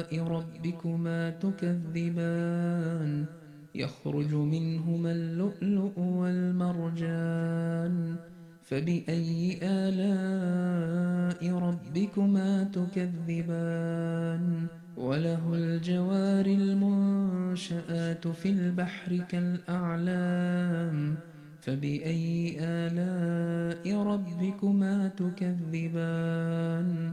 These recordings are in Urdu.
ربكما تكذبان. يخرج منهما اللؤلؤ والمرجان. فبأي آلاء ربكما تكذبان؟ وله الجوار المنشآت في البحر كالأعلام. فبأي آلاء ربكما تكذبان؟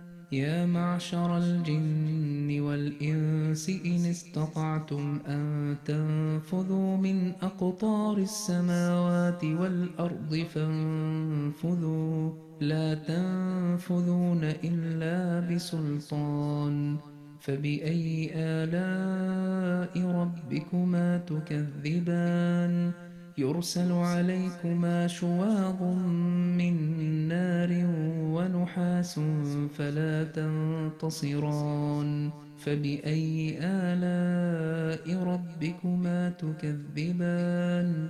يا معشر الجن والإنس إن استطعتم أن تنفذوا من أقطار السماوات والأرض فانفذوا. لا تنفذون إلا بسلطان. فبأي آلاء ربكما تكذبان؟ يرسل عليكما شواظ من نار ونحاس فلا تنتصران فبأي آلاء ربكما تكذبان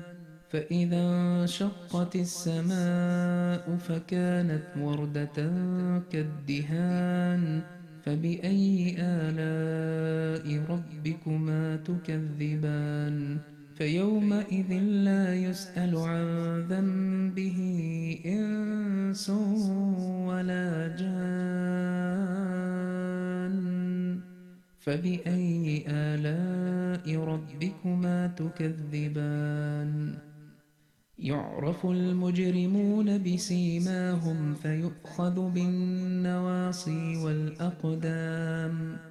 فإذا انشقت السماء فكانت وردة كالدهان فبأي آلاء ربكما تكذبان فيومئذ لا يسأل عن ذنبه إنس ولا جان. فبأي آلاء ربكما تكذبان؟ يعرف المجرمون بسيماهم فيؤخذ بالنواصي والأقدام.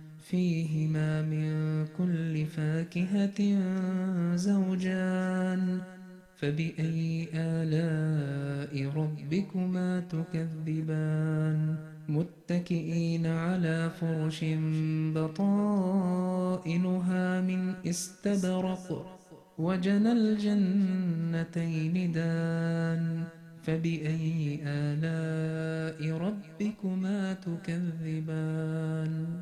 فيهما من كل فاكهة زوجان فبأي آلاء ربكما تكذبان متكئين على فرش بطائنها من استبرق وجنى الجنتين دان فبأي آلاء ربكما تكذبان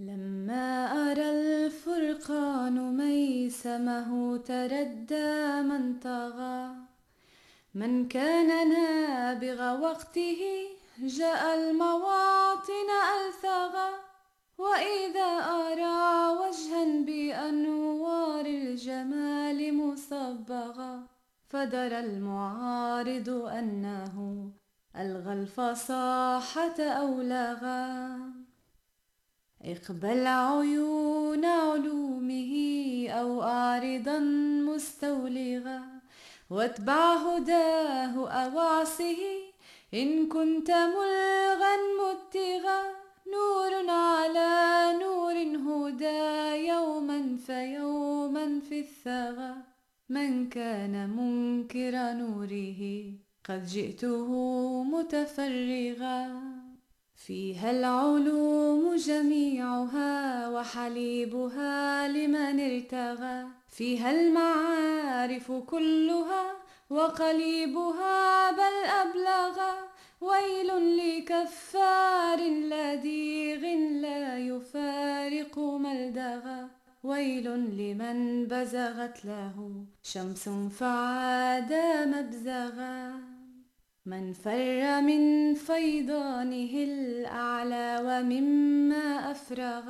لما أرى الفرقان ميسمه تردى من طغى. من كان نابغ وقته جاء المواطن ألثغا وإذا أرى وجها بأنوار الجمال مصبغا فدر المعارض أنه ألغى الفصاحة أولغا اقبل عيون علومه أو أعرضا مستولغا واتبع هداه أوعصه إن كنت ملغا متغا نور على نور هدى يوما فيوما في الثغى من كان منكر نوره قد جئته متفرغا فيها العلوم جميعها وحليبها لمن ارتغى. فيها المعارف كلها وقليبها بل أبلغ ويل لكفار لديغ لا يفارق ملدغا. ويل لمن بزغت له شمس فعاد مبزغا. من فر من فيضانه الأعلى ومما أفرغ.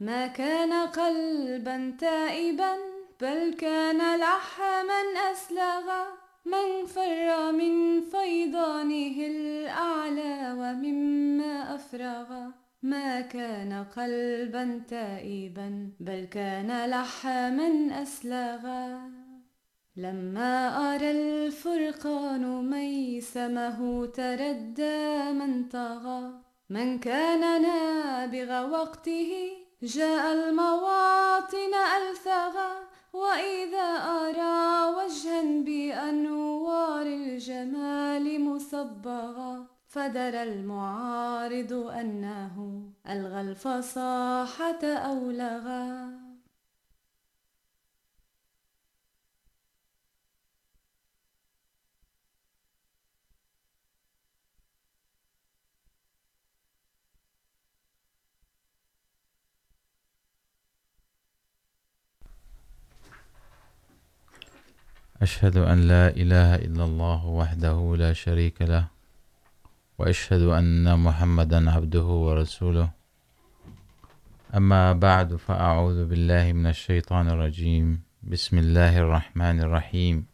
ما كان قلبا تائبا، بل كان لحما أسلغا من فر من فيضانه الأعلى ومما أفرغ. ما كان قلبا تائبا، بل كان لحما أسلغا لما أرى الفرقان ميسمه تردى من طغى. من كان نابغ وقته جاء المواطن ألثغا وإذا أرى وجها بأنوار الجمال مصبغا فدر المعارض أنه ألغى الفصاحة أولغا أشهد أن لا إله إلا الله وحده لا شريك له، وأشهد أن محمدا عبده ورسوله. أما بعد، فأعوذ بالله من الشيطان الرجيم. بسم الله الرحمن الرحيم.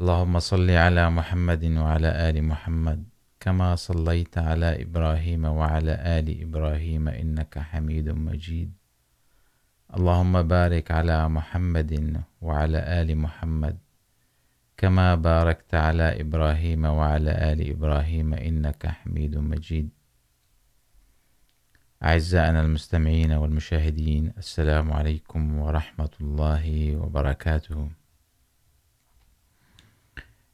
اللهم صل على محمد وعلى آل محمد كما صليت على إبراهيم وعلى آل إبراهيم إنك حميد مجيد. اللهم بارك على محمد وعلى آل محمد كما باركت على إبراهيم وعلى آل إبراهيم إنك حميد مجيد. أعزائنا المستمعين والمشاهدين، السلام عليكم ورحمة الله وبركاته.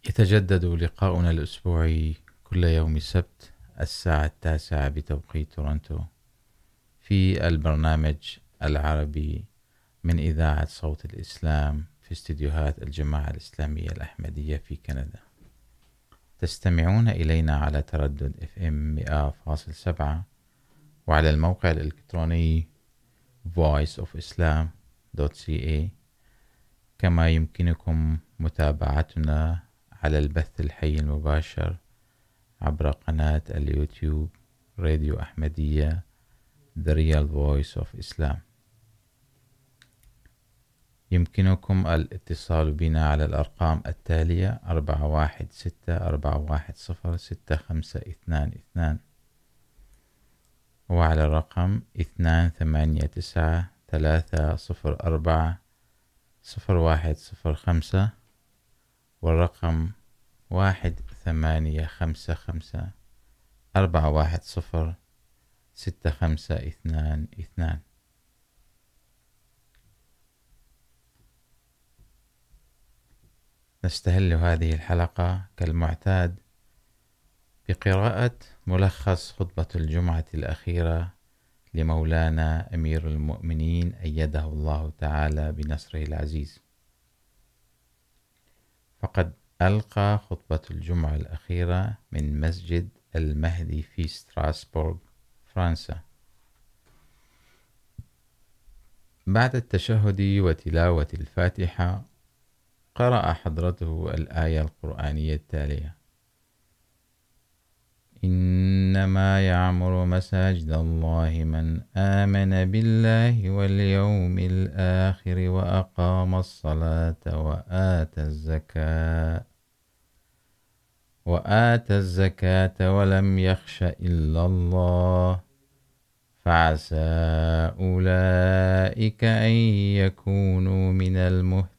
يتجدد لقاؤنا الأسبوعي كل يوم سبت الساعة التاسعة بتوقيت تورنتو في البرنامج العربي من إذاعة صوت الإسلام في استديوهات الجماعة الإسلامية الأحمدية في كندا. تستمعون إلينا على تردد FM 100.7 وعلى الموقع الإلكتروني voiceofislam.ca كما يمكنكم متابعتنا على البث الحي المباشر عبر قناة اليوتيوب راديو أحمدية، The Real Voice of Islam. يمكنكم الاتصال بنا على الأرقام التالية أربعة واحد ستة، أربعة واحد صفر، ستة خمسة، اثنان اثنان. وعلى الرقم اثنان ثمانية تسعة، ثلاثة صفر أربعة، صفر واحد صفر خمسة. والرقم واحد ثمانية خمسة خمسة، أربعة واحد صفر، ستة خمسة، اثنان اثنان. نستهل هذه الحلقة كالمعتاد بقراءة ملخص خطبة الجمعة الأخيرة لمولانا أمير المؤمنين أيده الله تعالى بنصره العزيز. فقد ألقى خطبة الجمعة الأخيرة من مسجد المهدي في ستراسبورغ فرنسا. بعد التشهد وتلاوة الفاتحة قرأ حضرته الآية القرآنية التالية. إنما يعمر مساجد الله من آمن بالله واليوم الآخر وأقام الصلاة وآتى الزكاة وآتى الزكاة ولم يخش إلا الله فعسى أولئك أن يكونوا من المهتدين.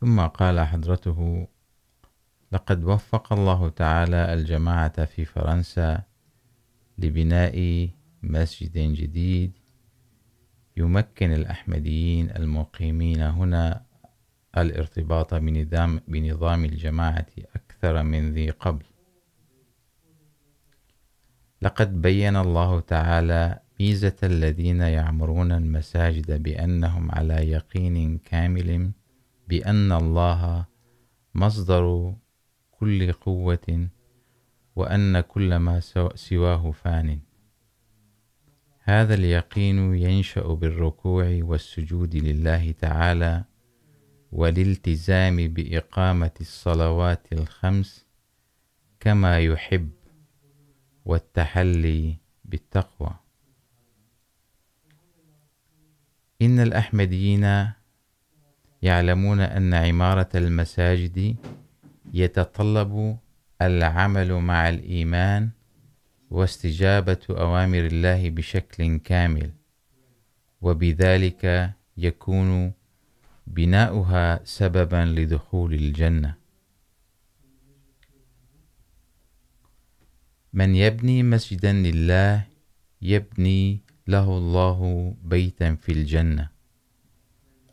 ثم قال حضرته لقد وفق الله تعالى الجماعة في فرنسا لبناء مسجد جديد يمكن الأحمديين المقيمين هنا الارتباط بنظام, بنظام الجماعة أكثر من ذي قبل. لقد بين الله تعالى ميزة الذين يعمرون المساجد بأنهم على يقين كامل بأن الله مصدر كل قوة وأن كل ما سواه فان. هذا اليقين ينشأ بالركوع والسجود لله تعالى والالتزام بإقامة الصلوات الخمس كما يحب والتحلي بالتقوى. إن الأحمديين يعلمون أن عمارة المساجد يتطلب العمل مع الإيمان واستجابة أوامر الله بشكل كامل، وبذلك يكون بناؤها سببا لدخول الجنة. من يبني مسجدا لله يبني له الله بيتا في الجنة،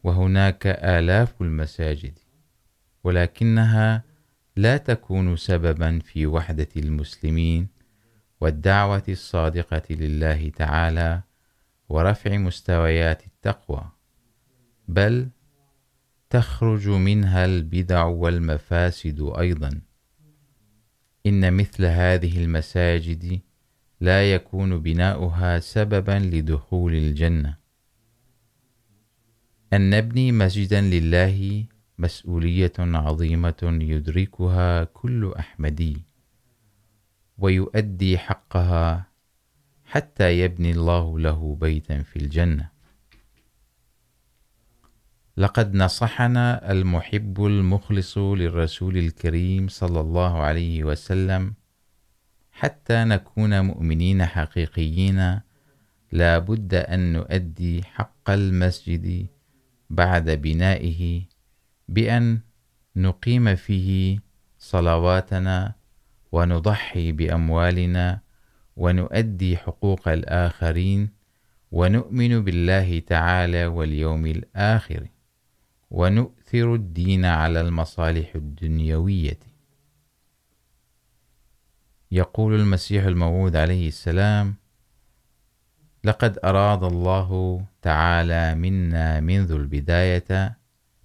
وهناك آلاف المساجد، ولكنها لا تكون سببا في وحدة المسلمين والدعوة الصادقة لله تعالى ورفع مستويات التقوى، بل تخرج منها البدع والمفاسد أيضا. إن مثل هذه المساجد لا يكون بناؤها سببا لدخول الجنة. أن نبني مسجدا لله مسؤولية عظيمة يدركها كل أحمدي، ويؤدي حقها حتى يبني الله له بيتا في الجنة. لقد نصحنا المحب المخلص للرسول الكريم صلى الله عليه وسلم حتى نكون مؤمنين حقيقيين، لا بد أن نؤدي حق المسجد بعد بنائه بأن نقيم فيه صلواتنا ونضحي بأموالنا ونؤدي حقوق الآخرين ونؤمن بالله تعالى واليوم الآخر ونؤثر الدين على المصالح الدنيوية. يقول المسيح الموعود عليه السلام، لقد أراد الله تعالى منا منذ البداية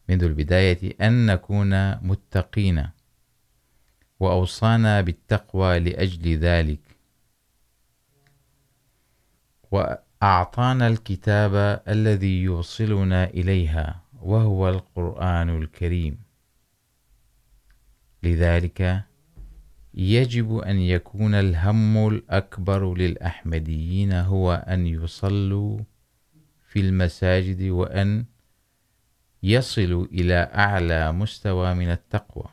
منذ البداية أن نكون متقين، وأوصانا بالتقوى لأجل ذلك. وأعطانا الكتاب الذي يوصلنا إليها، وهو القرآن الكريم. لذلك يجب أن يكون الهم الأكبر للأحمديين هو أن يصلوا في المساجد وأن يصلوا إلى أعلى مستوى من التقوى.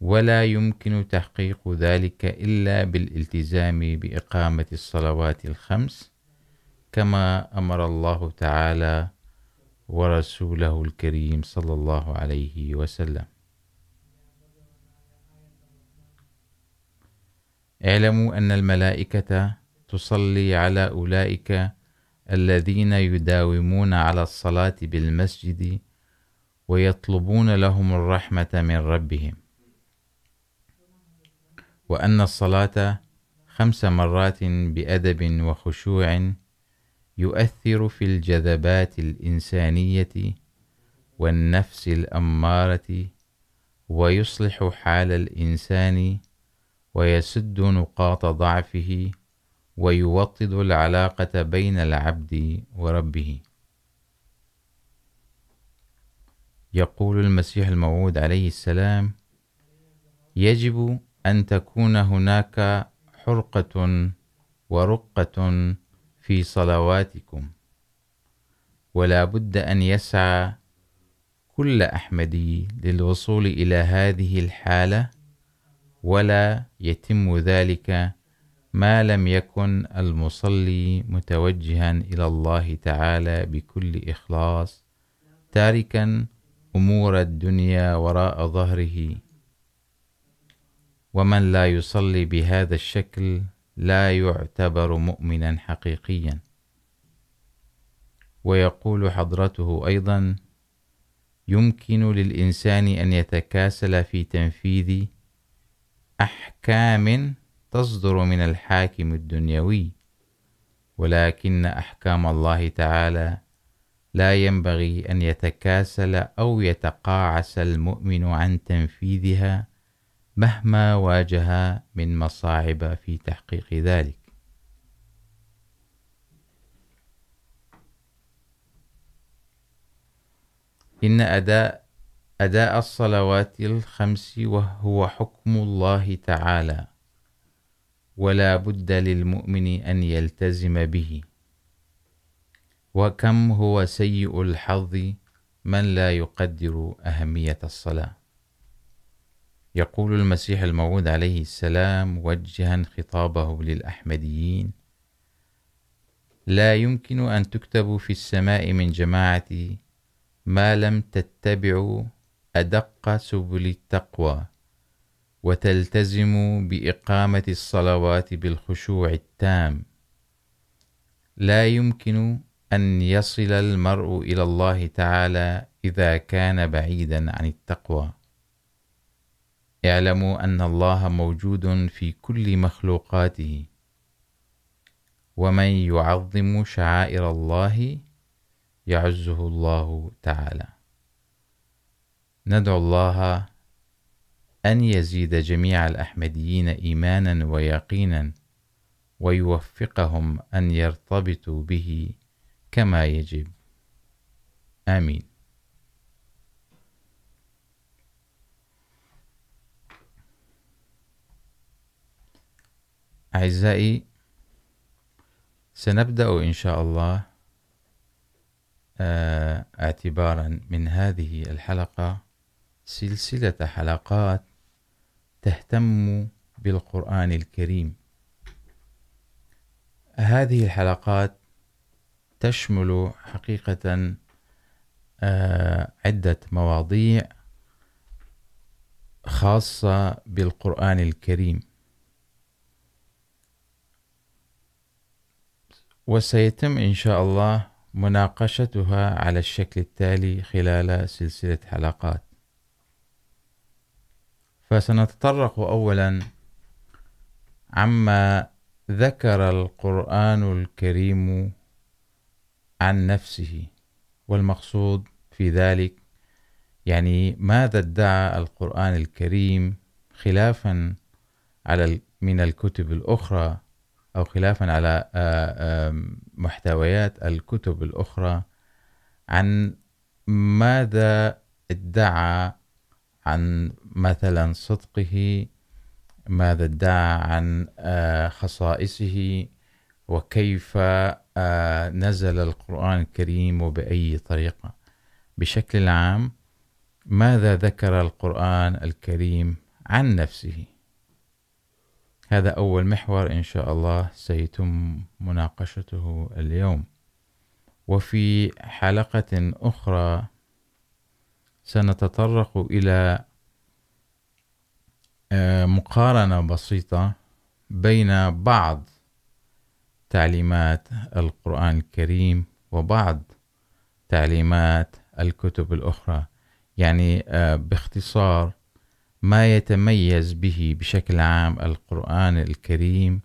ولا يمكن تحقيق ذلك إلا بالالتزام بإقامة الصلوات الخمس، كما أمر الله تعالى ورسوله الكريم صلى الله عليه وسلم. اعلموا أن الملائكة تصلي على أولئك الذين يداومون على الصلاة بالمسجد ويطلبون لهم الرحمة من ربهم. وأن الصلاة خمس مرات بأدب وخشوع يؤثر في الجذبات الإنسانية والنفس الأمارة ويصلح حال الإنسان ويسد نقاط ضعفه ويوطد العلاقة بين العبد وربه. يقول المسيح الموعود عليه السلام يجب أن تكون هناك حرقة ورقة في صلواتكم، ولا بد أن يسعى كل أحمدي للوصول إلى هذه الحالة ولا يتم ذلك ما لم يكن المصلي متوجها إلى الله تعالى بكل إخلاص، تاركا أمور الدنيا وراء ظهره. ومن لا يصلي بهذا الشكل لا يعتبر مؤمنا حقيقيا. ويقول حضرته أيضا يمكن للإنسان أن يتكاسل في تنفيذ أحكام تصدر من الحاكم الدنيوي، ولكن أحكام الله تعالى لا ينبغي أن يتكاسل أو يتقاعس المؤمن عن تنفيذها مهما واجه من مصاعب في تحقيق ذلك. إن أداء أداء الصلوات الخمس وهو حكم الله تعالى، ولا بد للمؤمن أن يلتزم به. وكم هو سيء الحظ من لا يقدر أهمية الصلاة. يقول المسيح الموعود عليه السلام وجها خطابه للأحمديين لا يمكن أن تكتب في السماء من جماعة ما لم تتبعوا أدق سبل التقوى وتلتزموا بإقامة الصلوات بالخشوع التام. لا يمكن أن يصل المرء إلى الله تعالى إذا كان بعيدا عن التقوى. اعلموا أن الله موجود في كل مخلوقاته. ومن يعظم شعائر الله، يعزه الله تعالى. ندعو الله أن يزيد جميع الأحمديين إيمانا ويقينا ويوفقهم أن يرتبطوا به كما يجب آمين أعزائي سنبدأ إن شاء الله اعتبارا من هذه الحلقة. سلسلة حلقات تهتم بالقرآن الكريم. هذه الحلقات تشمل حقيقة عدة مواضيع خاصة بالقرآن الكريم. وسيتم إن شاء الله مناقشتها على الشكل التالي خلال سلسلة حلقات. فسنتطرق أولا عما ذكر القرآن الكريم عن نفسه، والمقصود في ذلك يعني ماذا ادعى القرآن الكريم خلافا على من الكتب الأخرى، أو خلافا على محتويات الكتب الأخرى عن ماذا ادعى عن مثلا صدقه، ماذا ادعى عن خصائصه، وكيف نزل القرآن الكريم وبأي طريقة. بشكل عام ماذا ذكر القرآن الكريم عن نفسه؟ هذا أول محور إن شاء الله سيتم مناقشته اليوم. وفي حلقة أخرى سنتطرق إلى مقارنة بسيطة بين بعض تعليمات القرآن الكريم وبعض تعليمات الكتب الأخرى. يعني باختصار، ما يتميز به بشكل عام القرآن الكريم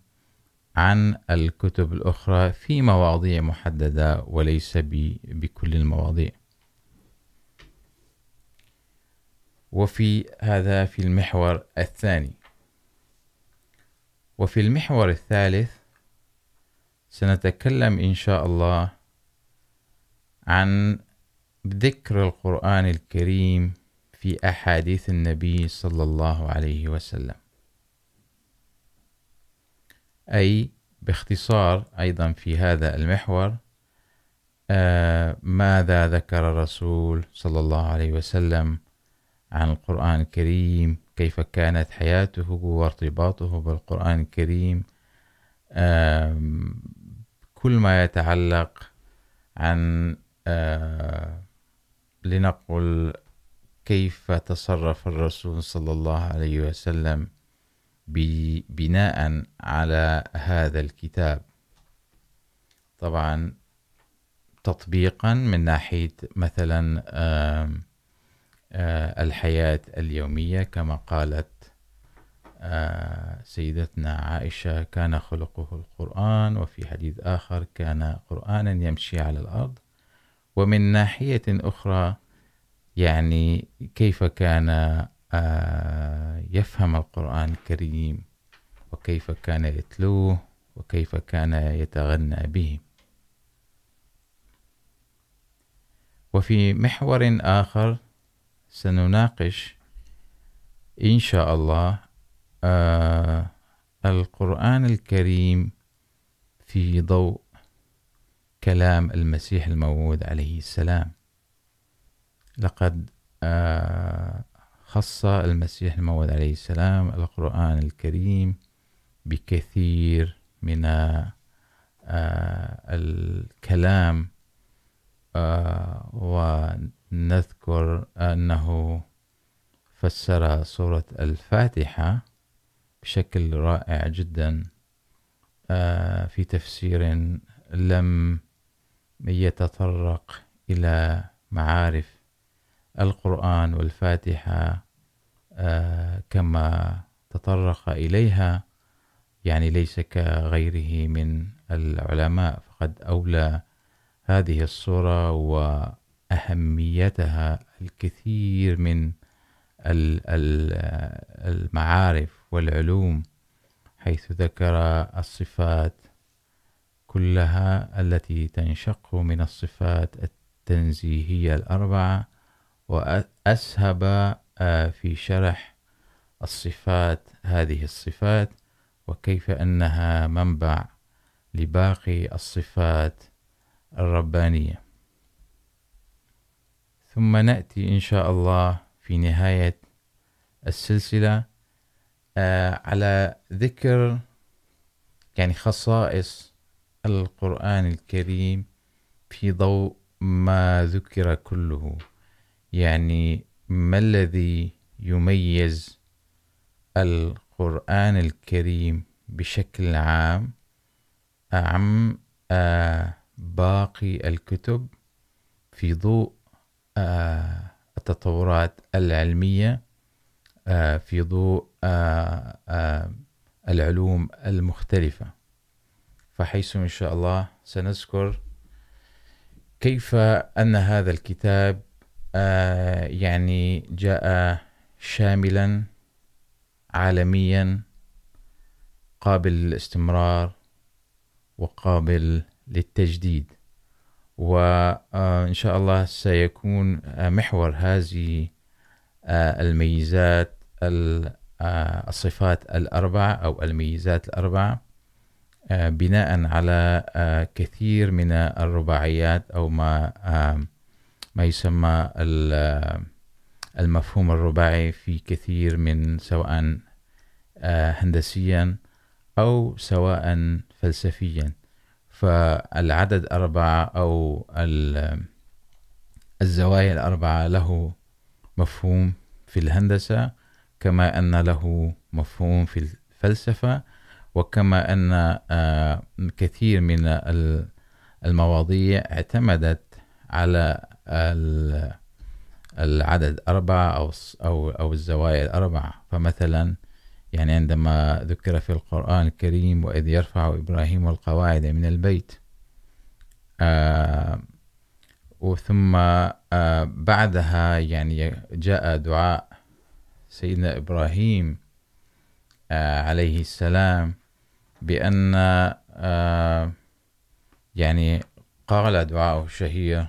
عن الكتب الأخرى في مواضيع محددة وليس بكل المواضيع؟ وفي هذا في المحور الثاني. وفي المحور الثالث سنتكلم إن شاء الله عن ذكر القرآن الكريم في أحاديث النبي صلى الله عليه وسلم. أي باختصار أيضا في هذا المحور ماذا ذكر الرسول صلى الله عليه وسلم عن القرآن الكريم، كيف كانت حياته وارتباطه بالقرآن الكريم. كل ما يتعلق عن لنقل كيف تصرف الرسول صلى الله عليه وسلم بناء على هذا الكتاب. طبعا تطبيقا من ناحية مثلا الحياة اليومية كما قالت سيدتنا عائشة، كان خلقه القرآن، وفي حديث آخر كان قرآنا يمشي على الأرض. ومن ناحية أخرى، يعني كيف كان يفهم القرآن الكريم، وكيف كان يتلوه، وكيف كان يتغنى به. وفي محور آخر سنناقش إن شاء الله القرآن الكريم في ضوء كلام المسيح الموعود عليه السلام. لقد خص المسيح الموعود عليه السلام القرآن الكريم بكثير من الكلام ونذكر أنه فسر سورة الفاتحة بشكل رائع جدا في تفسير لم يتطرق إلى معارف القرآن والفاتحة كما تطرق إليها، يعني ليس كغيره من العلماء، فقد أولى هذه الصورة و وأهميتها الكثير من المعارف والعلوم، حيث ذكر الصفات كلها التي تنشق من الصفات التنزيهية الأربعة، وأسهب في شرح الصفات هذه الصفات، وكيف أنها منبع لباقي الصفات الربانية. ثم نأتي إن شاء الله في نهاية السلسلة على ذكر يعني خصائص القرآن الكريم في ضوء ما ذكر كله. يعني ما الذي يميز القرآن الكريم بشكل عام؟ عن باقي الكتب في ضوء التطورات العلمية في ضوء العلوم المختلفة. فحيث إن شاء الله سنذكر كيف أن هذا الكتاب يعني جاء شاملا، عالميا، قابل للاستمرار وقابل للتجديد. وإن شاء الله سيكون محور هذه الميزات الصفات الأربعة أو الميزات الأربعة بناء على كثير من الرباعيات أو ما ما يسمى المفهوم الرباعي في كثير من سواء هندسيا أو سواء فلسفيا فالعدد أربعة أو الزوايا الأربعة له مفهوم في الهندسة، كما أن له مفهوم في الفلسفة، وكما أن كثير من المواضيع اعتمدت على العدد أربعة أو أو الزوايا الأربعة فمثلا يعني عندما ذكر في القرآن الكريم وإذ يرفع إبراهيم القواعد من البيت، آه، وثم، آه، بعدها يعني جاء دعاء سيدنا إبراهيم، آه، عليه السلام بأن، آه، يعني قال دعاءه الشهير،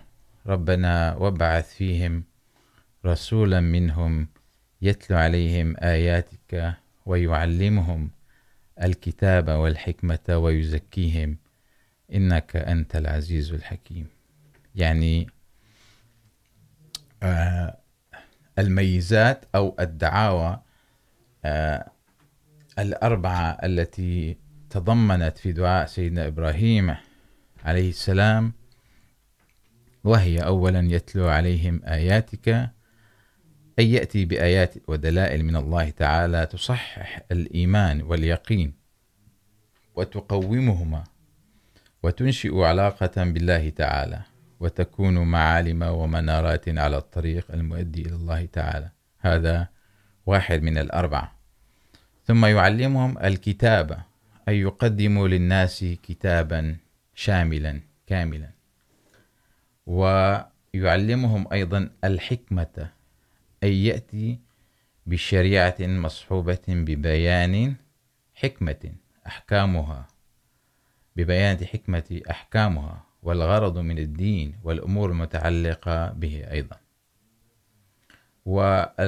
ربنا وابعث فيهم رسولا منهم يتلو عليهم آياتك ويعلمهم الكتاب والحكمة ويزكيهم إنك أنت العزيز الحكيم. يعني الميزات أو الدعاوى الأربعة التي تضمنت في دعاء سيدنا إبراهيم عليه السلام، وهي أولا يتلو عليهم آياتك أي يأتي بآيات ودلائل من الله تعالى تصحح الإيمان واليقين وتقومهما وتنشئ علاقة بالله تعالى وتكون معالم ومنارات على الطريق المؤدي إلى الله تعالى. هذا واحد من الأربعة. ثم يعلمهم الكتابة أي يقدم للناس كتابا شاملا، كاملا. ويعلمهم أيضا الحكمة أي يأتي بشريعة مصحوبة ببيان حكمة، أحكامها. ببيان حكمة أحكامها والغرض من الدين والأمور المتعلقة به أيضا. والدعوة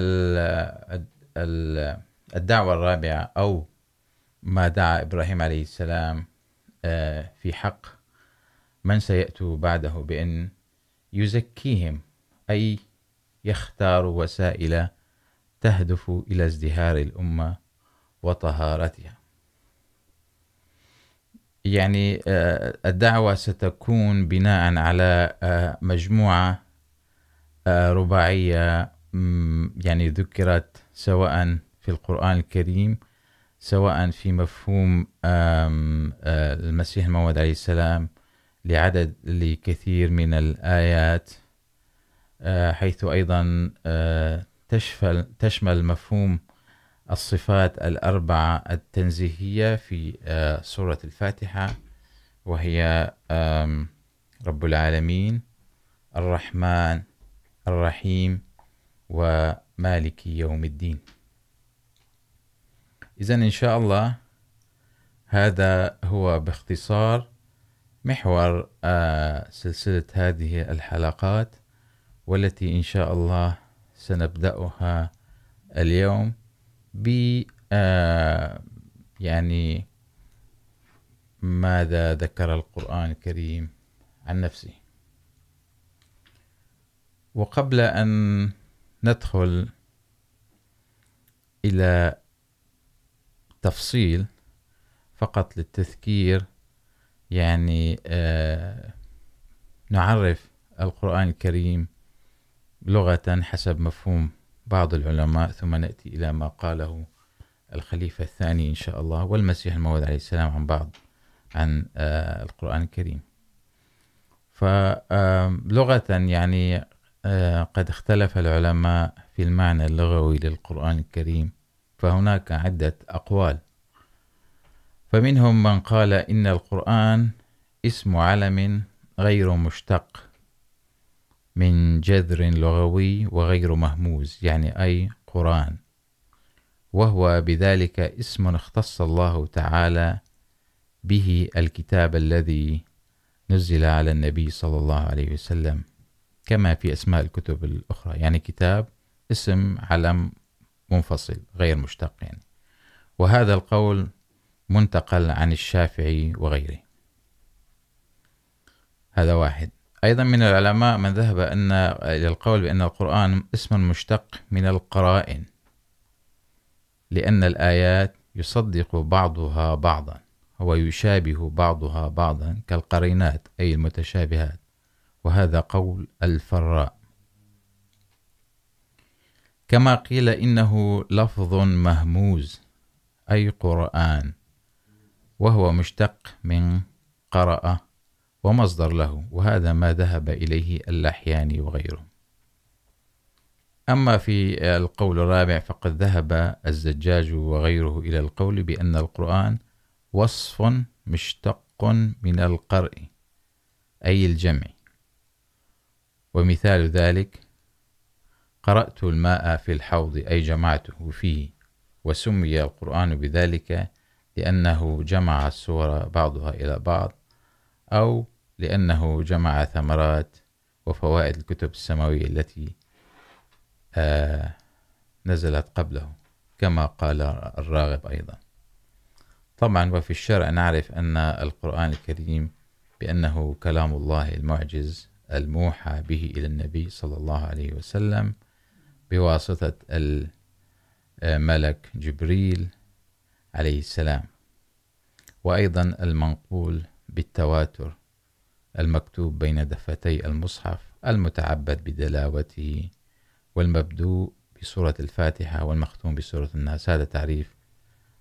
الرابعة أو ما دعا إبراهيم عليه السلام في حق من سيأتوا بعده بأن يزكيهم، أي يختار وسائل تهدف إلى ازدهار الأمة وطهارتها. يعني الدعوة ستكون بناء على مجموعة رباعية يعني ذكرت سواء في القرآن الكريم، سواء في مفهوم المسيح الموعود عليه السلام، لعدد، لكثير من الآيات. حيث أيضا تشمل تشمل مفهوم الصفات الأربعة التنزيهية في سورة الفاتحة، وهي رب العالمين، الرحمن، الرحيم، ومالك يوم الدين. إذن إن شاء الله هذا هو باختصار محور سلسلة هذه الحلقات. والتي إن شاء الله سنبدأها اليوم ب يعني ماذا ذكر القرآن الكريم عن نفسه. وقبل أن ندخل إلى تفصيل فقط للتذكير، يعني نعرف القرآن الكريم لغة حسب مفهوم بعض العلماء، ثم نأتي إلى ما قاله الخليفة الثاني إن شاء الله والمسيح الموعود عليه السلام عن بعض، عن القرآن الكريم. فلغة يعني قد اختلف العلماء في المعنى اللغوي للقرآن الكريم، فهناك عدة أقوال. فمنهم من قال إن القرآن اسم علم غير مشتق. من جذر لغوي وغير مهموز، يعني أي قرآن. وهو بذلك اسم اختص الله تعالى به الكتاب الذي نزل على النبي صلى الله عليه وسلم، كما في أسماء الكتب الأخرى. يعني كتاب، اسم، علم، منفصل، غير مشتق، يعني. وهذا القول منتقل عن الشافعي وغيره. هذا واحد. أيضا من العلماء من ذهب أن إلى القول بأن القرآن اسم مشتق من القرائن، لأن الآيات يصدق بعضها بعضا، ويشابه بعضها بعضا كالقرينات، أي المتشابهات، وهذا قول الفراء. كما قيل إنه لفظ مهموز، أي قرآن، وهو مشتق من قرأ ومصدر له، وهذا ما ذهب إليه اللحياني وغيره. أما في القول الرابع فقد ذهب الزجاج وغيره إلى القول بأن القرآن وصف مشتق من القرء، أي الجمع. ومثال ذلك، قرأت الماء في الحوض، أي جمعته فيه، وسمي القرآن بذلك لأنه جمع السور بعضها إلى بعض. أو لأنه جمع ثمرات وفوائد الكتب السماوية التي نزلت قبله، كما قال الراغب أيضا. طبعا وفي الشرع نعرف أن القرآن الكريم بأنه كلام الله المعجز الموحى به إلى النبي صلى الله عليه وسلم بواسطة الملك جبريل عليه السلام، وأيضا المنقول بالتواتر المكتوب بين دفتي المصحف المتعبد بدلاوته والمبدوء بسورة الفاتحة والمختوم بسورة الناس. هذا تعريف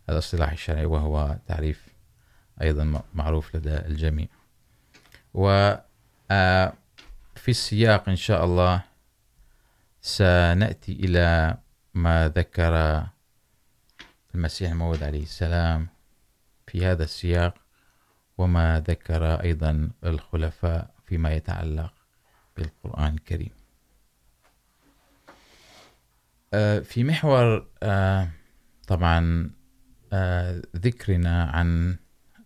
الاصطلاح الشرعي وهو تعريف أيضا معروف لدى الجميع. وفي السياق إن شاء الله سنأتي إلى ما ذكر المسيح الموعود عليه السلام في هذا السياق. وما ذكر أيضا الخلفاء فيما يتعلق بالقرآن الكريم. في محور طبعا ذكرنا عن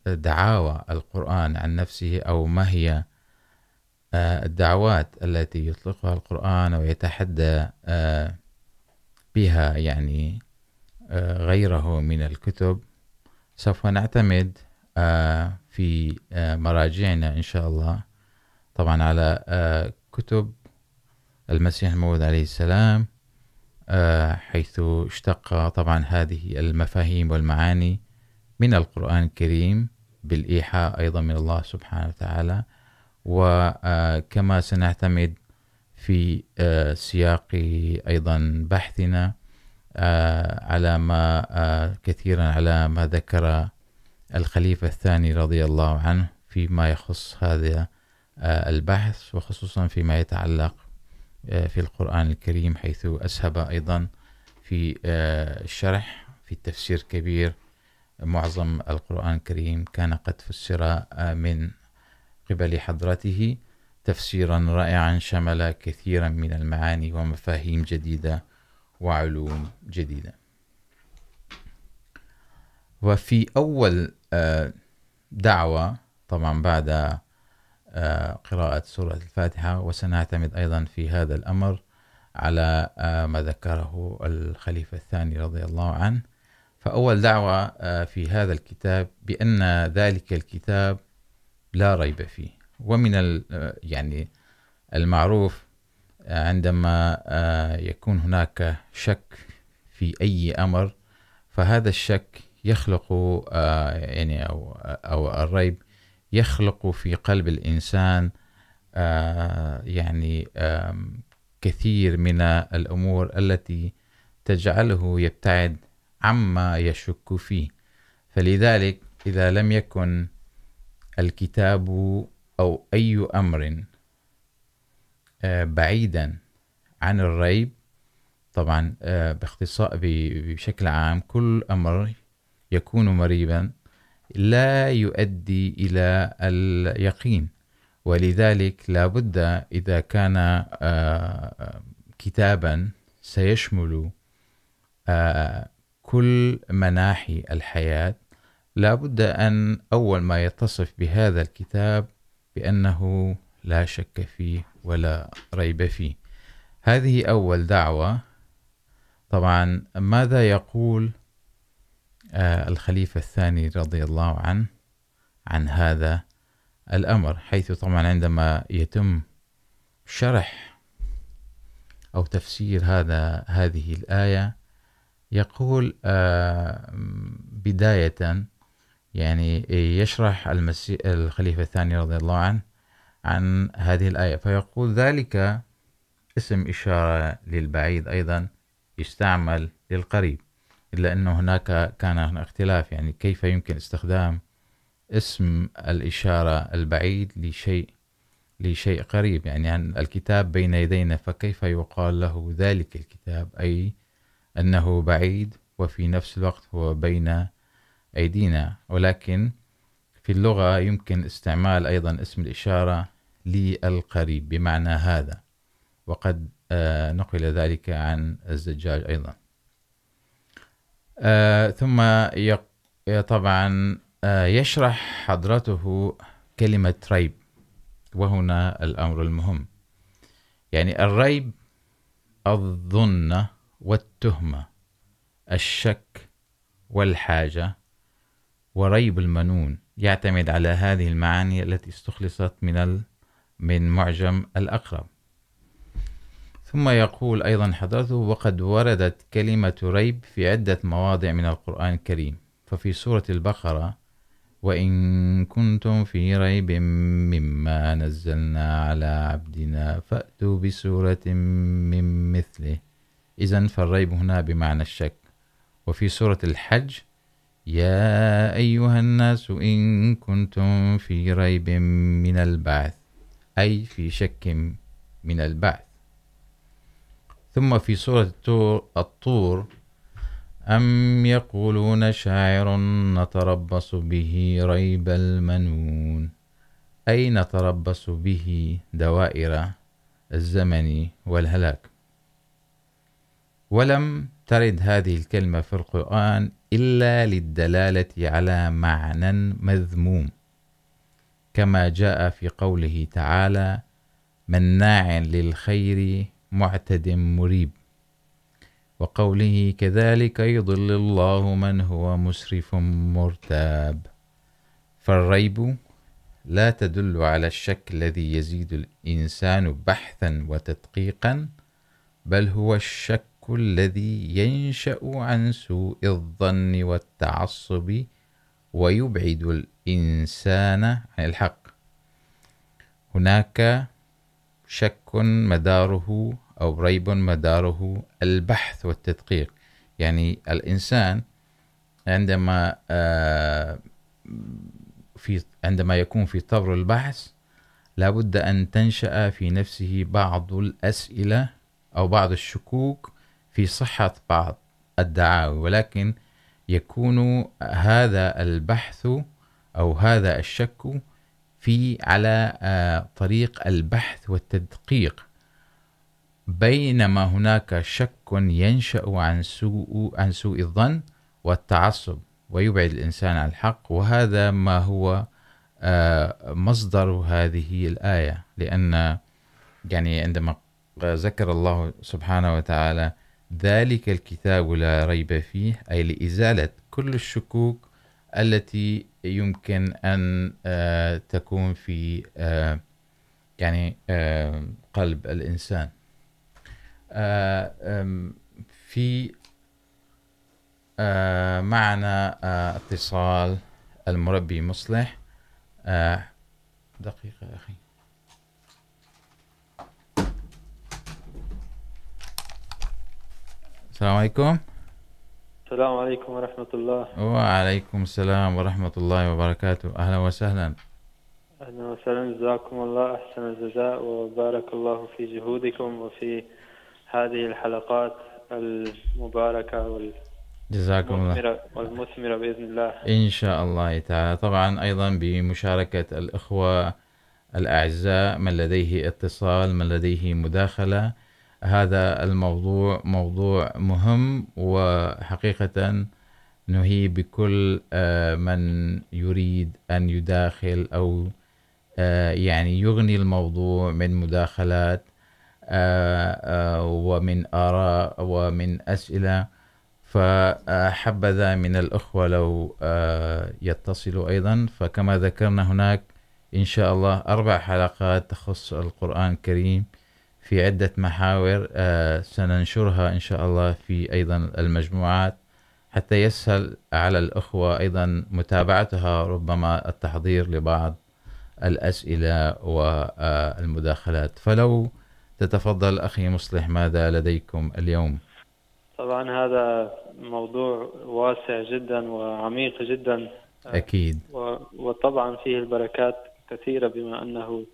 دعاوى القرآن عن نفسه أو ما هي الدعوات التي يطلقها القرآن ويتحدى بها، يعني غيره من الكتب. سوف نعتمد في مراجعنا إن شاء الله. طبعا على كتب المسيح الموعود عليه السلام حيث اشتق طبعا هذه المفاهيم والمعاني من القرآن الكريم بالإيحاء أيضا من الله سبحانه وتعالى. وكما سنعتمد في سياق أيضا بحثنا على ما كثيرا على ما ذكر الخليفة الثاني رضي الله عنه فيما يخص هذا البحث، وخصوصا فيما يتعلق في القرآن الكريم، حيث أسهب أيضا في الشرح، في التفسير كبير. معظم القرآن الكريم كان قد فسر من قبل حضرته، تفسيرا رائعا، شمل كثيرا من المعاني ومفاهيم جديدة وعلوم جديدة. وفي أول دعوة. طبعا بعد قراءة سورة الفاتحة، وسنعتمد أيضا في هذا الأمر على ما ذكره الخليفة الثاني رضي الله عنه. فأول دعوة في هذا الكتاب بأن ذلك الكتاب لا ريب فيه. ومن يعني المعروف عندما يكون هناك شك في أي أمر، فهذا الشك يخلق يعني، أو أو الريب يخلق في قلب الإنسان يعني كثير من الأمور التي تجعله يبتعد عما يشك فيه. فلذلك إذا لم يكن الكتاب أو أي أمر بعيدا عن الريب، طبعا باختصار بشكل عام كل أمر يكون مريبا لا يؤدي إلى اليقين. ولذلك لا بد إذا كان كتابا سيشمل كل مناحي الحياة. لا بد أن أول ما يتصف بهذا الكتاب بأنه لا شك فيه ولا ريب فيه. هذه أول دعوة. طبعا ماذا يقول الخليفة الثاني رضي الله عنه، عن هذا الأمر، حيث طبعا عندما يتم شرح أو تفسير هذا، هذه الآية، يقول بداية، يعني يشرح المسيح، الخليفة الثاني رضي الله عنه عن هذه الآية. فيقول ذلك اسم إشارة للبعيد أيضا، يستعمل للقريب. إلا أنه هناك كان اختلاف. يعني كيف يمكن استخدام اسم الإشارة البعيد لشيء لشيء قريب؟ يعني عن الكتاب بين يدينا، فكيف يقال له ذلك الكتاب؟ أي أنه بعيد وفي نفس الوقت هو بين أيدينا. ولكن في اللغة يمكن استعمال أيضا اسم الإشارة للقريب، بمعنى هذا. وقد نقل ذلك عن الزجاج أيضا. ثم طبعا يشرح حضرته كلمة ريب، وهنا الأمر المهم. يعني الريب الظن والتهمة، الشك والحاجة وريب المنون، يعتمد على هذه المعاني التي استخلصت من ال... من معجم الأقرب. ثم يقول أيضا حضرته وقد وردت كلمة ريب في عدة مواضع من القرآن الكريم، ففي سورة البقرة، وإن كنتم في ريب مما نزلنا على عبدنا فأتوا بسورة من مثله. إذن فالريب هنا بمعنى الشك. وفي سورة الحج، يا أيها الناس إن كنتم في ريب من البعث. أي في شك من البعث. ثم في سورة الطور، أم يقولون شاعر نتربص به ريب المنون؟ أي نتربص به دوائر الزمن والهلاك؟ ولم ترد هذه الكلمة في القرآن إلا للدلالة على معنى مذموم، كما جاء في قوله تعالى مناع للخير معتد مريب. وقوله كذلك يضل الله من هو مسرف مرتاب. فالريب لا تدل على الشك الذي يزيد الإنسان بحثا وتدقيقا، بل هو الشك الذي ينشأ عن سوء الظن والتعصب ويبعد الإنسان عن الحق. هناك شك مداره أو ريب مداره البحث والتدقيق. يعني الإنسان عندما في، عندما يكون في طور البحث لابد أن تنشأ في نفسه بعض الأسئلة أو بعض الشكوك في صحة بعض الدعاوي ولكن يكون هذا البحث أو هذا الشك في، على طريق البحث والتدقيق. بينما هناك شك ينشأ عن سوء عن سوء الظن والتعصب، ويبعد الإنسان عن الحق، وهذا ما هو مصدر هذه الآية. لأن، يعني عندما ذكر الله سبحانه وتعالى ذلك الكتاب لا ريب فيه، أي لإزالة كل الشكوك التي يمكن أن تكون في يعني قلب الإنسان. في معنا اتصال المربي مصلح. دقيقة يا أخي. السلام عليكم. السلام عليكم ورحمة الله. وعليكم السلام ورحمة الله وبركاته. أهلا وسهلا. أهلا وسهلا جزاكم الله أحسن الجزاء وبارك الله في جهودكم وفي هذه الحلقات المباركة وال... جزاكم الله. والمثمرة, بإذن الله. إن شاء الله تعالى. طبعا أيضا بمشاركة الإخوة الأعزاء من لديه اتصال من لديه مداخلة. هذا الموضوع موضوع مهم وحقيقة نهي بكل من يريد أن يداخل أو يعني يغني الموضوع من مداخلات. ومن آراء ومن أسئلة فحبذا من الأخوة لو يتصلوا أيضا. فكما ذكرنا هناك إن شاء الله أربع حلقات تخص القرآن الكريم في عدة محاور سننشرها إن شاء الله في أيضا المجموعات. حتى يسهل على الأخوة أيضا متابعتها ربما التحضير لبعض الأسئلة والمداخلات. فلو تتفضل أخي مصلح ماذا لديكم اليوم؟ طبعا هذا موضوع واسع جدا وعميق جدا. أكيد. وطبعا فيه البركات كثيرة بما أنه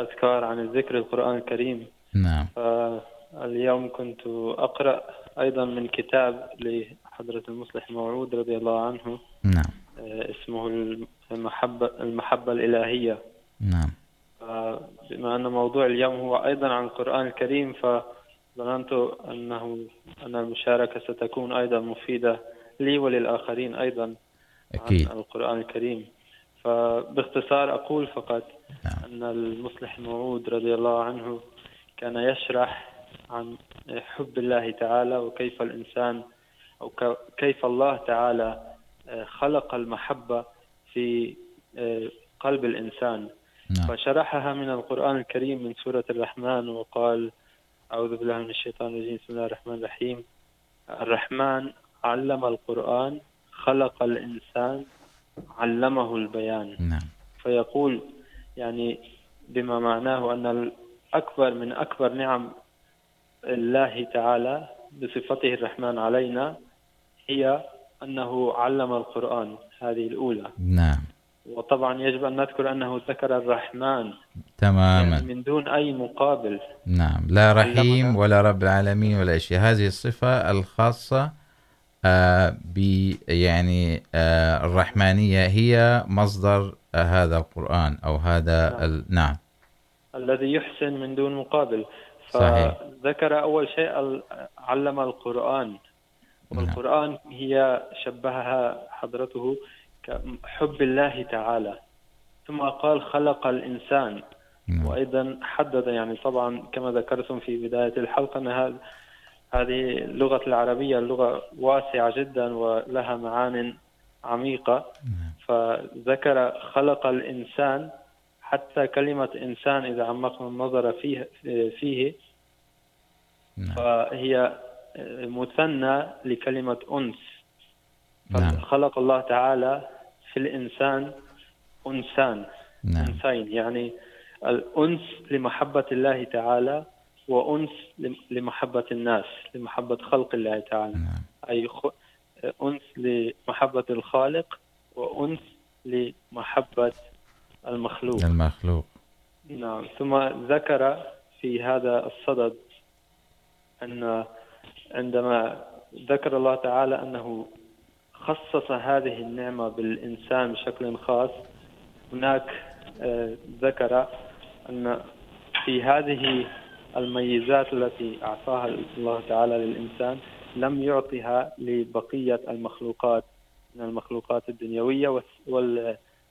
أذكار عن الذكر القرآن الكريم. نعم. فاليوم كنت أقرأ أيضا من كتاب لحضرة المصلح موعود رضي الله عنه. نعم. اسمه المحبة, المحبة الإلهية. نعم. بما أن موضوع اليوم هو أيضا عن القرآن الكريم فظننت أنه أن المشاركة ستكون أيضا مفيدة لي وللآخرين أيضا أكيد. عن القرآن الكريم فباختصار أقول فقط نعم. أن المصلح الموعود رضي الله عنه كان يشرح عن حب الله تعالى وكيف الإنسان أو كيف الله تعالى خلق المحبة في قلب الإنسان نعم. فشرحها من القرآن الكريم من سورة الرحمن وقال أعوذ بالله من الشيطان الرجيم بسم الله الرحمن الرحيم. الرحمن علم القرآن خلق الإنسان علمه البيان. نعم. فيقول يعني بما معناه أن الأكبر من أكبر نعم الله تعالى بصفته الرحمن علينا هي أنه علم القرآن هذه الأولى. نعم. وطبعا يجب أن نذكر أنه ذكر الرحمن تماما يعني من دون أي مقابل نعم لا رحيم. ولا رب العالمين ولا شيء هذه الصفة الخاصة آه ب يعني آه الرحمانية هي مصدر آه هذا القرآن أو هذا نعم. ال... نعم الذي يحسن من دون مقابل صحيح. فذكر أول شيء علم القرآن نعم. والقرآن هي شبهها حضرته كحب الله تعالى ثم قال خلق الإنسان. وأيضا حدد يعني طبعا كما ذكرتم في بداية الحلقة أن هذا- هذه اللغة العربية لغة واسعة جدا ولها معان عميقة فذكر خلق الإنسان حتى كلمة إنسان إذا عمقنا النظر فيه, فيه. فهي مثنى لكلمة أنس. فخلق الله تعالى في الإنسان أنسان نعم. أنسين. يعني الأنس لمحبة الله تعالى وأنس لم- لمحبة الناس لمحبة خلق الله تعالى. نعم. أي خ... أنس لمحبة الخالق وأنس لمحبة المخلوق. المخلوق. نعم. ثم ذكر في هذا الصدد أن عندما ذكر الله تعالى أنه خصص هذه النعمة بالإنسان بشكل خاص. هناك ذكر أن في هذه الميزات التي أعطاها الله تعالى للإنسان لم يعطها لبقية المخلوقات، من المخلوقات الدنيوية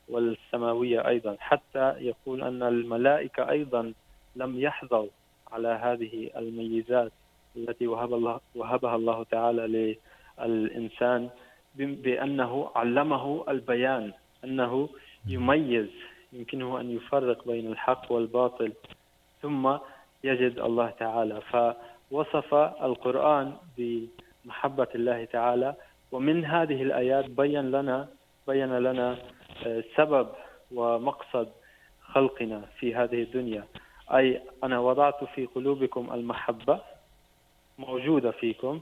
والسماوية أيضا. حتى يقول أن الملائكة أيضا لم يحظوا على هذه الميزات التي وهب الله، وهبها الله تعالى للإنسان. ب- بأنه علمه البيان، أنه يميز، يمكنه أن يفرق بين الحق والباطل، ثم يجد الله تعالى. فوصف القرآن بمحبة الله تعالى، ومن هذه الآيات بين لنا بين لنا سبب ومقصد خلقنا في هذه الدنيا. أي أنا وضعت في قلوبكم المحبة موجودة فيكم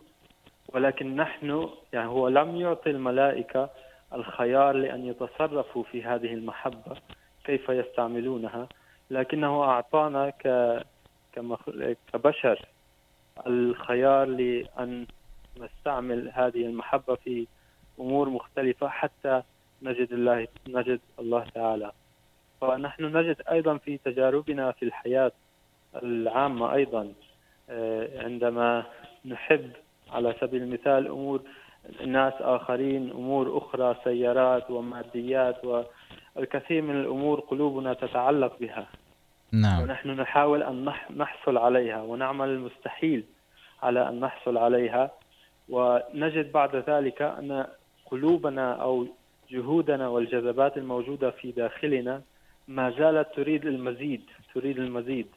ولكن نحن، يعني هو لم يعطي الملائكة الخيار لأن يتصرفوا في هذه المحبة كيف يستعملونها، لكنه أعطانا ك كبشر الخيار لأن نستعمل هذه المحبة في أمور مختلفة حتى نجد الله نجد الله تعالى. فنحن نجد أيضا في تجاربنا في الحياة العامة أيضا عندما نحب على سبيل المثال أمور ناس آخرين أمور أخرى سيارات وماديات والكثير من الأمور قلوبنا تتعلق بها. نعم. ونحن نحاول أن نح- نحصل عليها ونعمل المستحيل على أن نحصل عليها. ونجد بعد ذلك أن قلوبنا أو جهودنا والجذبات الموجودة في داخلنا ما زالت تريد المزيد تريد المزيد.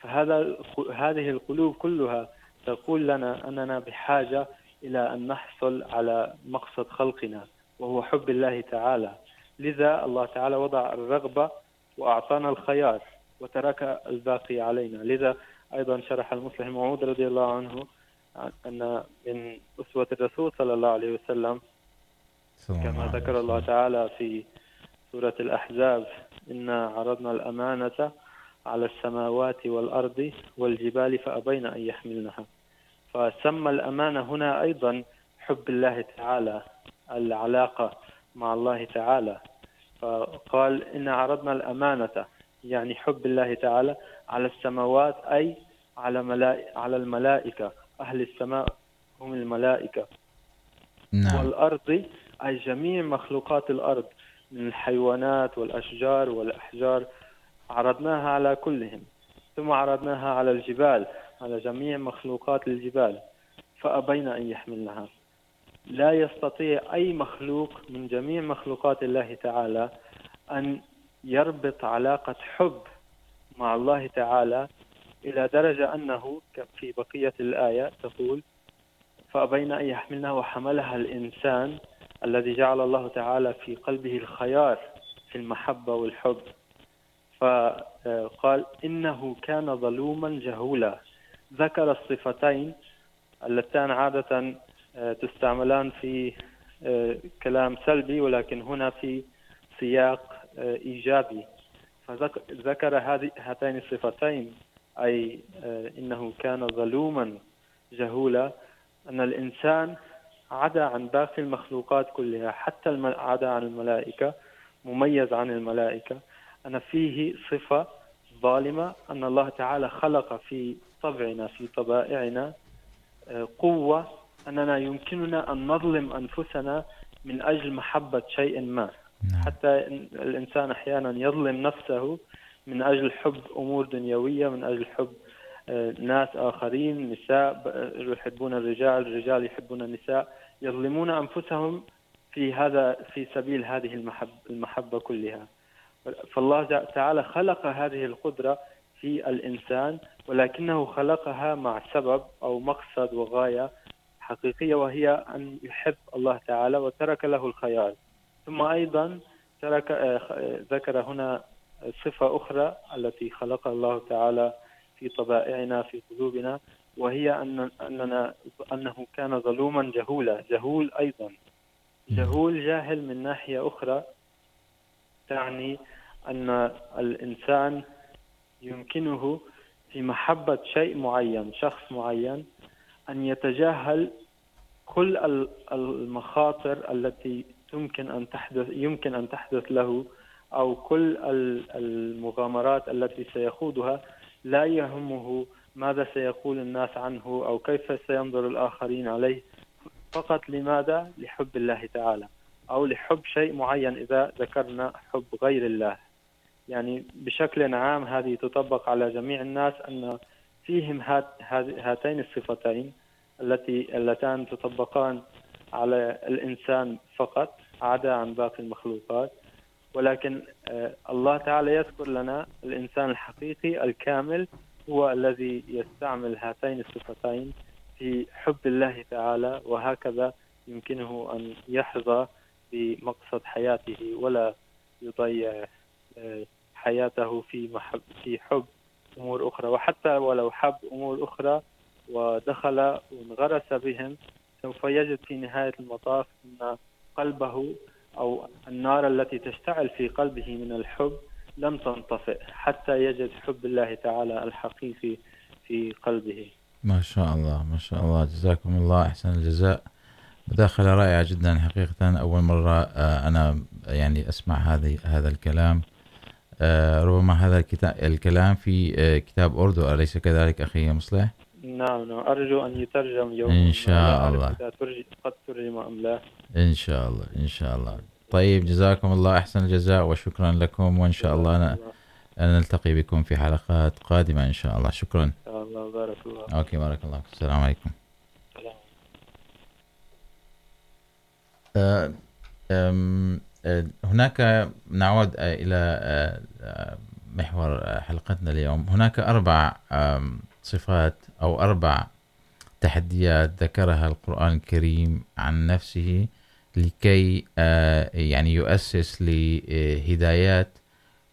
فهذا هذه القلوب كلها تقول لنا أننا بحاجة إلى أن نحصل على مقصد خلقنا وهو حب الله تعالى. لذا الله تعالى وضع الرغبة وأعطانا الخيار وترك الباقي علينا. لذا أيضا شرح المصلح موعود رضي الله عنه أن من أسوة الرسول صلى الله عليه وسلم كما ذكر الله. تعالى في سورة الأحزاب إنا عرضنا الأمانة على السماوات والأرض والجبال فأبين أن يحملنها. فسمى الأمانة هنا أيضا حب الله تعالى العلاقة مع الله تعالى. فقال إن عرضنا الأمانة يعني حب الله تعالى على السماوات أي على على الملائكة أهل السماء هم الملائكة. نعم. والأرض أي جميع مخلوقات الأرض من الحيوانات والأشجار والأحجار عرضناها على كلهم. ثم عرضناها على الجبال. على جميع مخلوقات الجبال، فأبين أن يحملنها. لا يستطيع أي مخلوق من جميع مخلوقات الله تعالى أن يربط علاقة حب مع الله تعالى إلى درجة أنه في بقية الآية تقول، فأبين أن يحملنها وحملها الإنسان الذي جعل الله تعالى في قلبه الخيار في المحبة والحب. فقال إنه كان ظلوما جهولا. ذكر الصفتين اللتان عادة تستعملان في كلام سلبي، ولكن هنا في سياق إيجابي. فذكر هاتين الصفتين، أي إنه كان ظلوما جهولا، أن الإنسان عدا عن باقي المخلوقات كلها، حتى عدا عن الملائكة، مميز عن الملائكة. أن فيه صفة ظالمة، أن الله تعالى خلق في طبعنا في طبائعنا قوة أننا يمكننا أن نظلم أنفسنا من أجل محبة شيء ما. حتى الإنسان أحيانا يظلم نفسه من أجل حب أمور دنيوية من أجل حب ناس آخرين نساء يحبون الرجال الرجال يحبون النساء يظلمون أنفسهم في هذا في سبيل هذه المحبة, المحبة كلها. فالله تعالى خلق هذه القدرة في الإنسان، ولكنه خلقها مع سبب أو مقصد وغاية حقيقية، وهي أن يحب الله تعالى وترك له الخيار ثم أيضا ترك ذكر هنا صفة أخرى التي خلقها الله تعالى في طبائعنا، في قلوبنا، وهي أن، أننا، أنه كان ظلوما جهولا، جهول أيضا. جهول جاهل من ناحية أخرى تعني أن الإنسان يمكنه في محبة شيء معين، شخص معين، أن يتجاهل كل المخاطر التي يمكن أن تحدث يمكن أن تحدث له، أو كل المغامرات التي سيخوضها. لا يهمه ماذا سيقول الناس عنه، أو كيف سينظر الآخرين عليه. فقط لماذا؟ لحب الله تعالى، أو لحب شيء معين. إذا ذكرنا حب غير الله. يعني بشكل عام هذه تطبق على جميع الناس أن فيهم هات هاتين الصفتين التي اللتان تطبقان على الإنسان فقط، عدا عن باقي المخلوقات. ولكن الله تعالى يذكر لنا الإنسان الحقيقي الكامل هو الذي يستعمل هاتين الصفتين في حب الله تعالى، وهكذا يمكنه أن يحظى بمقصد حياته ولا يضيع حياته في محب، في حب أمور أخرى. وحتى ولو حب أمور أخرى ودخل وانغرس بهم، سوف يجد في نهاية المطاف أن قلبه أو النار التي تشتعل في قلبه من الحب لم تنطفئ، حتى يجد حب الله تعالى الحقيقي في قلبه. ما شاء الله، ما شاء الله. جزاكم الله، أحسن الجزاء. مداخلة رائعة جدا، حقيقة. أول مرة أنا يعني أسمع هذه هذا الكلام. ربما هذا الكتاب الكلام في كتاب أردو أليس كذلك أخي مصلح؟ نعم نعم. أرجو أن يترجم يوم إن شاء الله. قد ترجم أم لا. إن شاء الله إن شاء الله. طيب جزاكم الله أحسن الجزاء وشكرا لكم وإن شاء الله أنا نلتقي بكم في حلقات قادمة إن شاء الله. شكرا. إن شاء الله. بارك الله أوكي بارك الله السلام عليكم. السلام هناك نعود إلى محور حلقتنا اليوم. هناك أربع صفات أو أربع تحديات ذكرها القرآن الكريم عن نفسه لكي يعني يؤسس لهدايات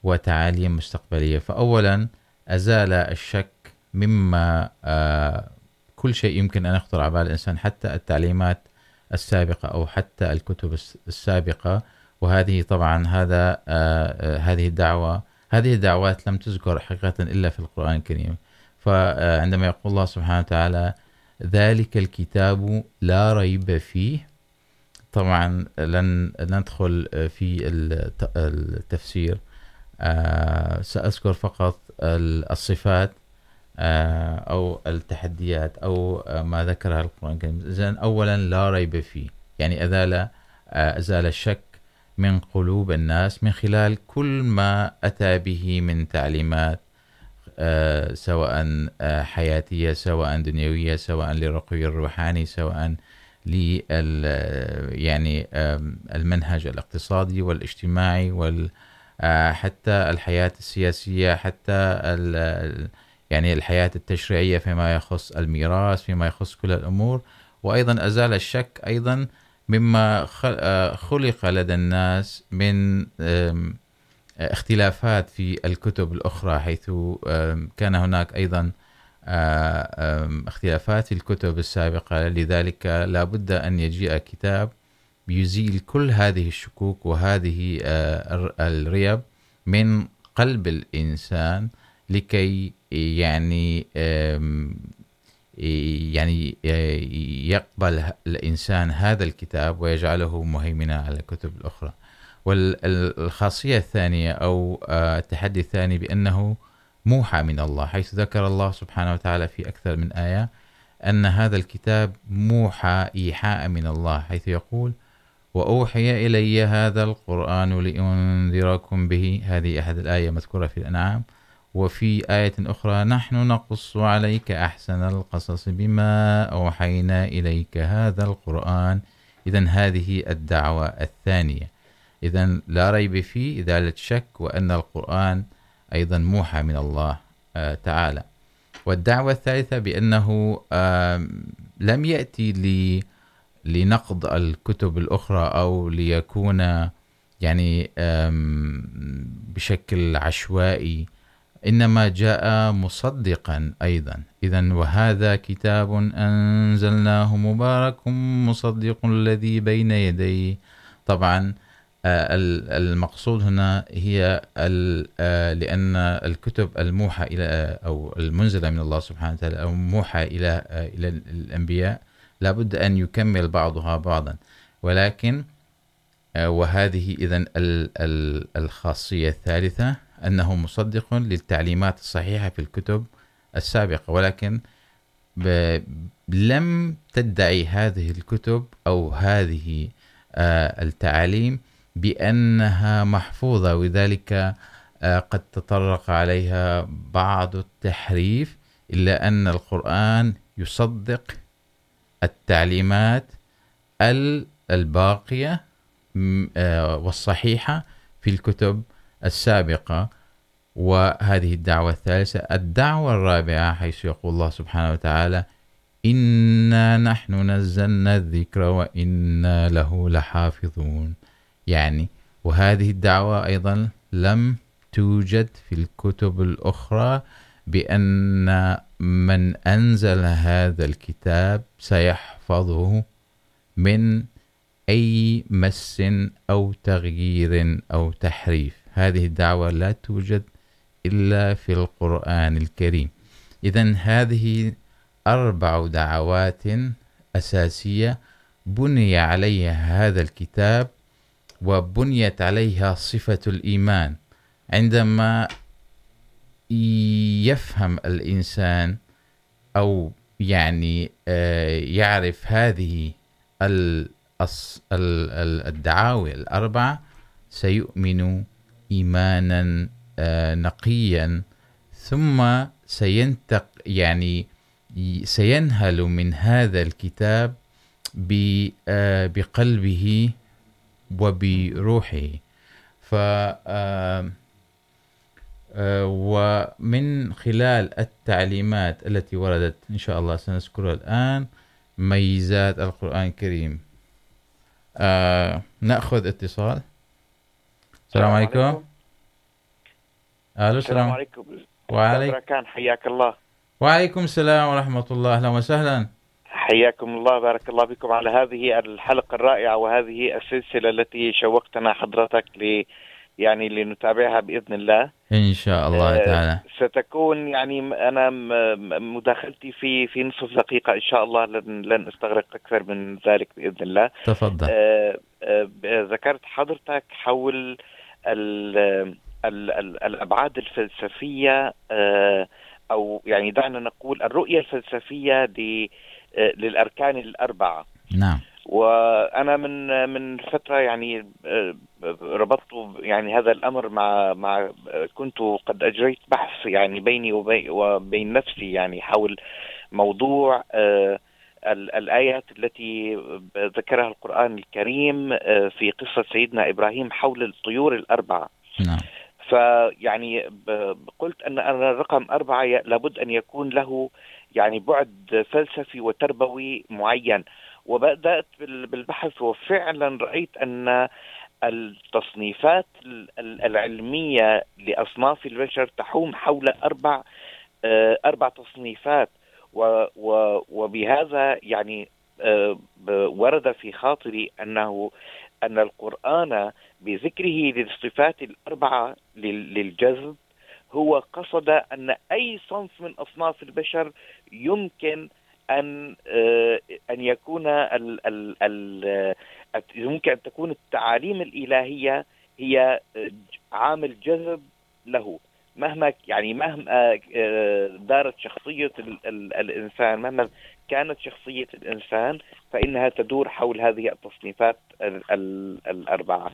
وتعاليم مستقبلية. فأولا، أزال الشك مما كل شيء يمكن أن يخطر على بال الإنسان، حتى التعليمات السابقة أو حتى الكتب السابقة. وهذه طبعا هذا هذه الدعوة، هذه الدعوات لم تذكر حقيقة إلا في القرآن الكريم. فعندما يقول الله سبحانه وتعالى ذلك الكتاب لا ريب فيه، طبعا لن ندخل في التفسير سأذكر فقط الصفات أو التحديات، أو ما ذكرها القرآن الكريم. إذن أولا لا ريب فيه، يعني أزال أزال الشك من قلوب الناس، من خلال كل ما أتى به من تعليمات سواء حياتية، سواء دنيوية، سواء للرقي الروحاني، سواء لل يعني المنهج الاقتصادي والاجتماعي وال حتى الحياة السياسية، حتى ال يعني الحياة التشريعية فيما يخص الميراث، فيما يخص كل الأمور. وأيضا أزال الشك أيضا مما خلق لدى الناس من اختلافات في الكتب الأخرى حيث كان هناك أيضا اختلافات في الكتب السابقة. لذلك لا بد أن يجيء كتاب يزيل كل هذه الشكوك وهذه الريب من قلب الإنسان لكي يعني يعني يقبل الإنسان هذا الكتاب ويجعله مهيمنا على الكتب الأخرى. والخاصية الثانية أو التحدي الثاني بأنه موحى من الله، حيث ذكر الله سبحانه وتعالى في أكثر من آية أن هذا الكتاب موحى، إيحاء من الله، حيث يقول وأوحي إلي هذا القرآن لأنذركم به. هذه أحد الآية مذكورة في الأنعام. وفي آية أخرى، نحن نقص عليك أحسن القصص بما أوحينا إليك هذا القرآن. إذا هذه الدعوة الثانية. إذا لا ريب فيه إزالة شك وأن القرآن أيضا موحى من الله تعالى. والدعوة الثالثة بأنه لم يأتي لي لنقض الكتب الأخرى أو ليكون، يعني بشكل عشوائي إنما جاء مصدقا أيضا. إذا وهذا كتاب أنزلناه مبارك مصدق الذي بين يديه. طبعا المقصود هنا هي لأن الكتب الموحى إلى أو المنزلة من الله سبحانه وتعالى، أو موحى إلى إلى الأنبياء، لابد أن يكمل بعضها بعضا. ولكن وهذه إذن الخاصية الثالثة أنه مصدق للتعليمات الصحيحة في الكتب السابقة، ولكن لم تدعي هذه الكتب أو هذه التعاليم بأنها محفوظة، وذلك قد تطرق عليها بعض التحريف، إلا أن القرآن يصدق التعليمات الباقية والصحيحة في الكتب السابقة، وهذه الدعوة الثالثة، الدعوة الرابعة، حيث يقول الله سبحانه وتعالى إنا نحن نزلنا الذكر وإنا له لحافظون. يعني، وهذه الدعوة أيضا لم توجد في الكتب الأخرى بأن من أنزل هذا الكتاب سيحفظه من أي مس أو تغيير أو تحريف. هذه الدعوة لا توجد إلا في القرآن الكريم. إذا هذه أربع دعوات أساسية بني عليها هذا الكتاب وبنيت عليها صفة الإيمان. عندما يفهم الإنسان أو يعني يعرف هذه الدعاوي الأربعة سيؤمن إيمانا نقيا، ثم سينتق، يعني سينهل من هذا الكتاب بقلبه وبروحه. ف ومن خلال التعليمات التي وردت إن شاء الله سنذكرها الآن، ميزات القرآن الكريم. نأخذ اتصال. السلام عليكم. الو السلام عليكم. وعليكم حياك الله. وعليكم السلام ورحمة الله. أهلا وسهلا. حياكم الله. بارك الله بكم على هذه الحلقة الرائعة وهذه السلسلة التي شوقتنا حضرتك ل يعني لنتابعها بإذن الله. إن شاء الله تعالى. ستكون يعني أنا مداخلتي في في نصف دقيقة إن شاء الله. لن لن أستغرق أكثر من ذلك بإذن الله. تفضل. ذكرت حضرتك حول ال ال ال الأبعاد الفلسفية آه أو يعني دعنا نقول الرؤية الفلسفية للأركان الأربعة. نعم. وانا من من فتره يعني ربطت يعني هذا الامر مع مع كنت قد اجريت بحث يعني بيني وبين وبين نفسي يعني حول موضوع الايات التي ذكرها القران الكريم في قصه سيدنا ابراهيم حول الطيور الاربعه نعم. فيعني قلت ان انا رقم اربعه لابد ان يكون له يعني بعد فلسفي وتربوي معين. وبدات بالبحث وفعلا رايت ان التصنيفات العلميه لاصناف البشر تحوم حول اربع اربع تصنيفات. وبهذا يعني ورد في خاطري انه ان القران بذكره للصفات الاربعه للجذب هو قصد ان اي صنف من اصناف البشر يمكن ان ان يكون ال ال ال يمكن ان تكون التعاليم الالهيه هي عامل جذب له. مهما يعني مهما دارت شخصيه ال ال الانسان مهما كانت شخصيه الانسان فانها تدور حول هذه التصنيفات ال ال الاربعه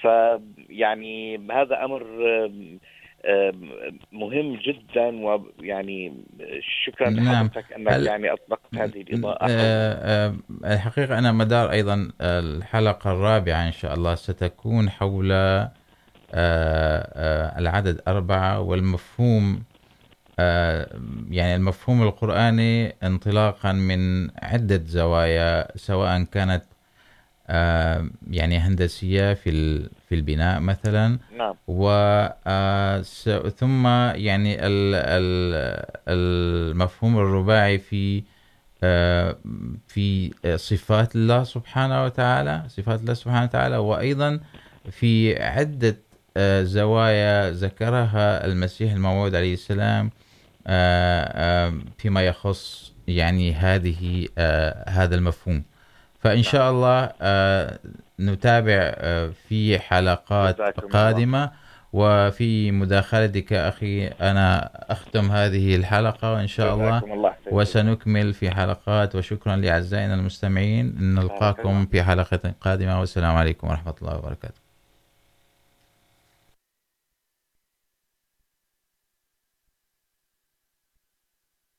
فيعني هذا امر مهم جدا ويعني شكرا لحضرتك انك يعني اطلقت هذه الاضاءه الحقيقه انا مدار ايضا الحلقه الرابعه ان شاء الله ستكون حول العدد أربعة والمفهوم يعني المفهوم القرآني انطلاقا من عدة زوايا سواء كانت يعني هندسية في في البناء مثلا نعم. و ثم يعني المفهوم الرباعي في في صفات الله سبحانه وتعالى صفات الله سبحانه وتعالى وأيضا في عدة زوايا ذكرها المسيح الموعود عليه السلام فيما يخص يعني هذه هذا المفهوم. فإن شاء الله نتابع في حلقات قادمة وفي مداخلتك أخي أنا أختم هذه الحلقة وإن شاء الله وسنكمل في حلقات. وشكرا لأعزائنا المستمعين. نلقاكم في حلقة قادمة. والسلام عليكم ورحمة الله وبركاته.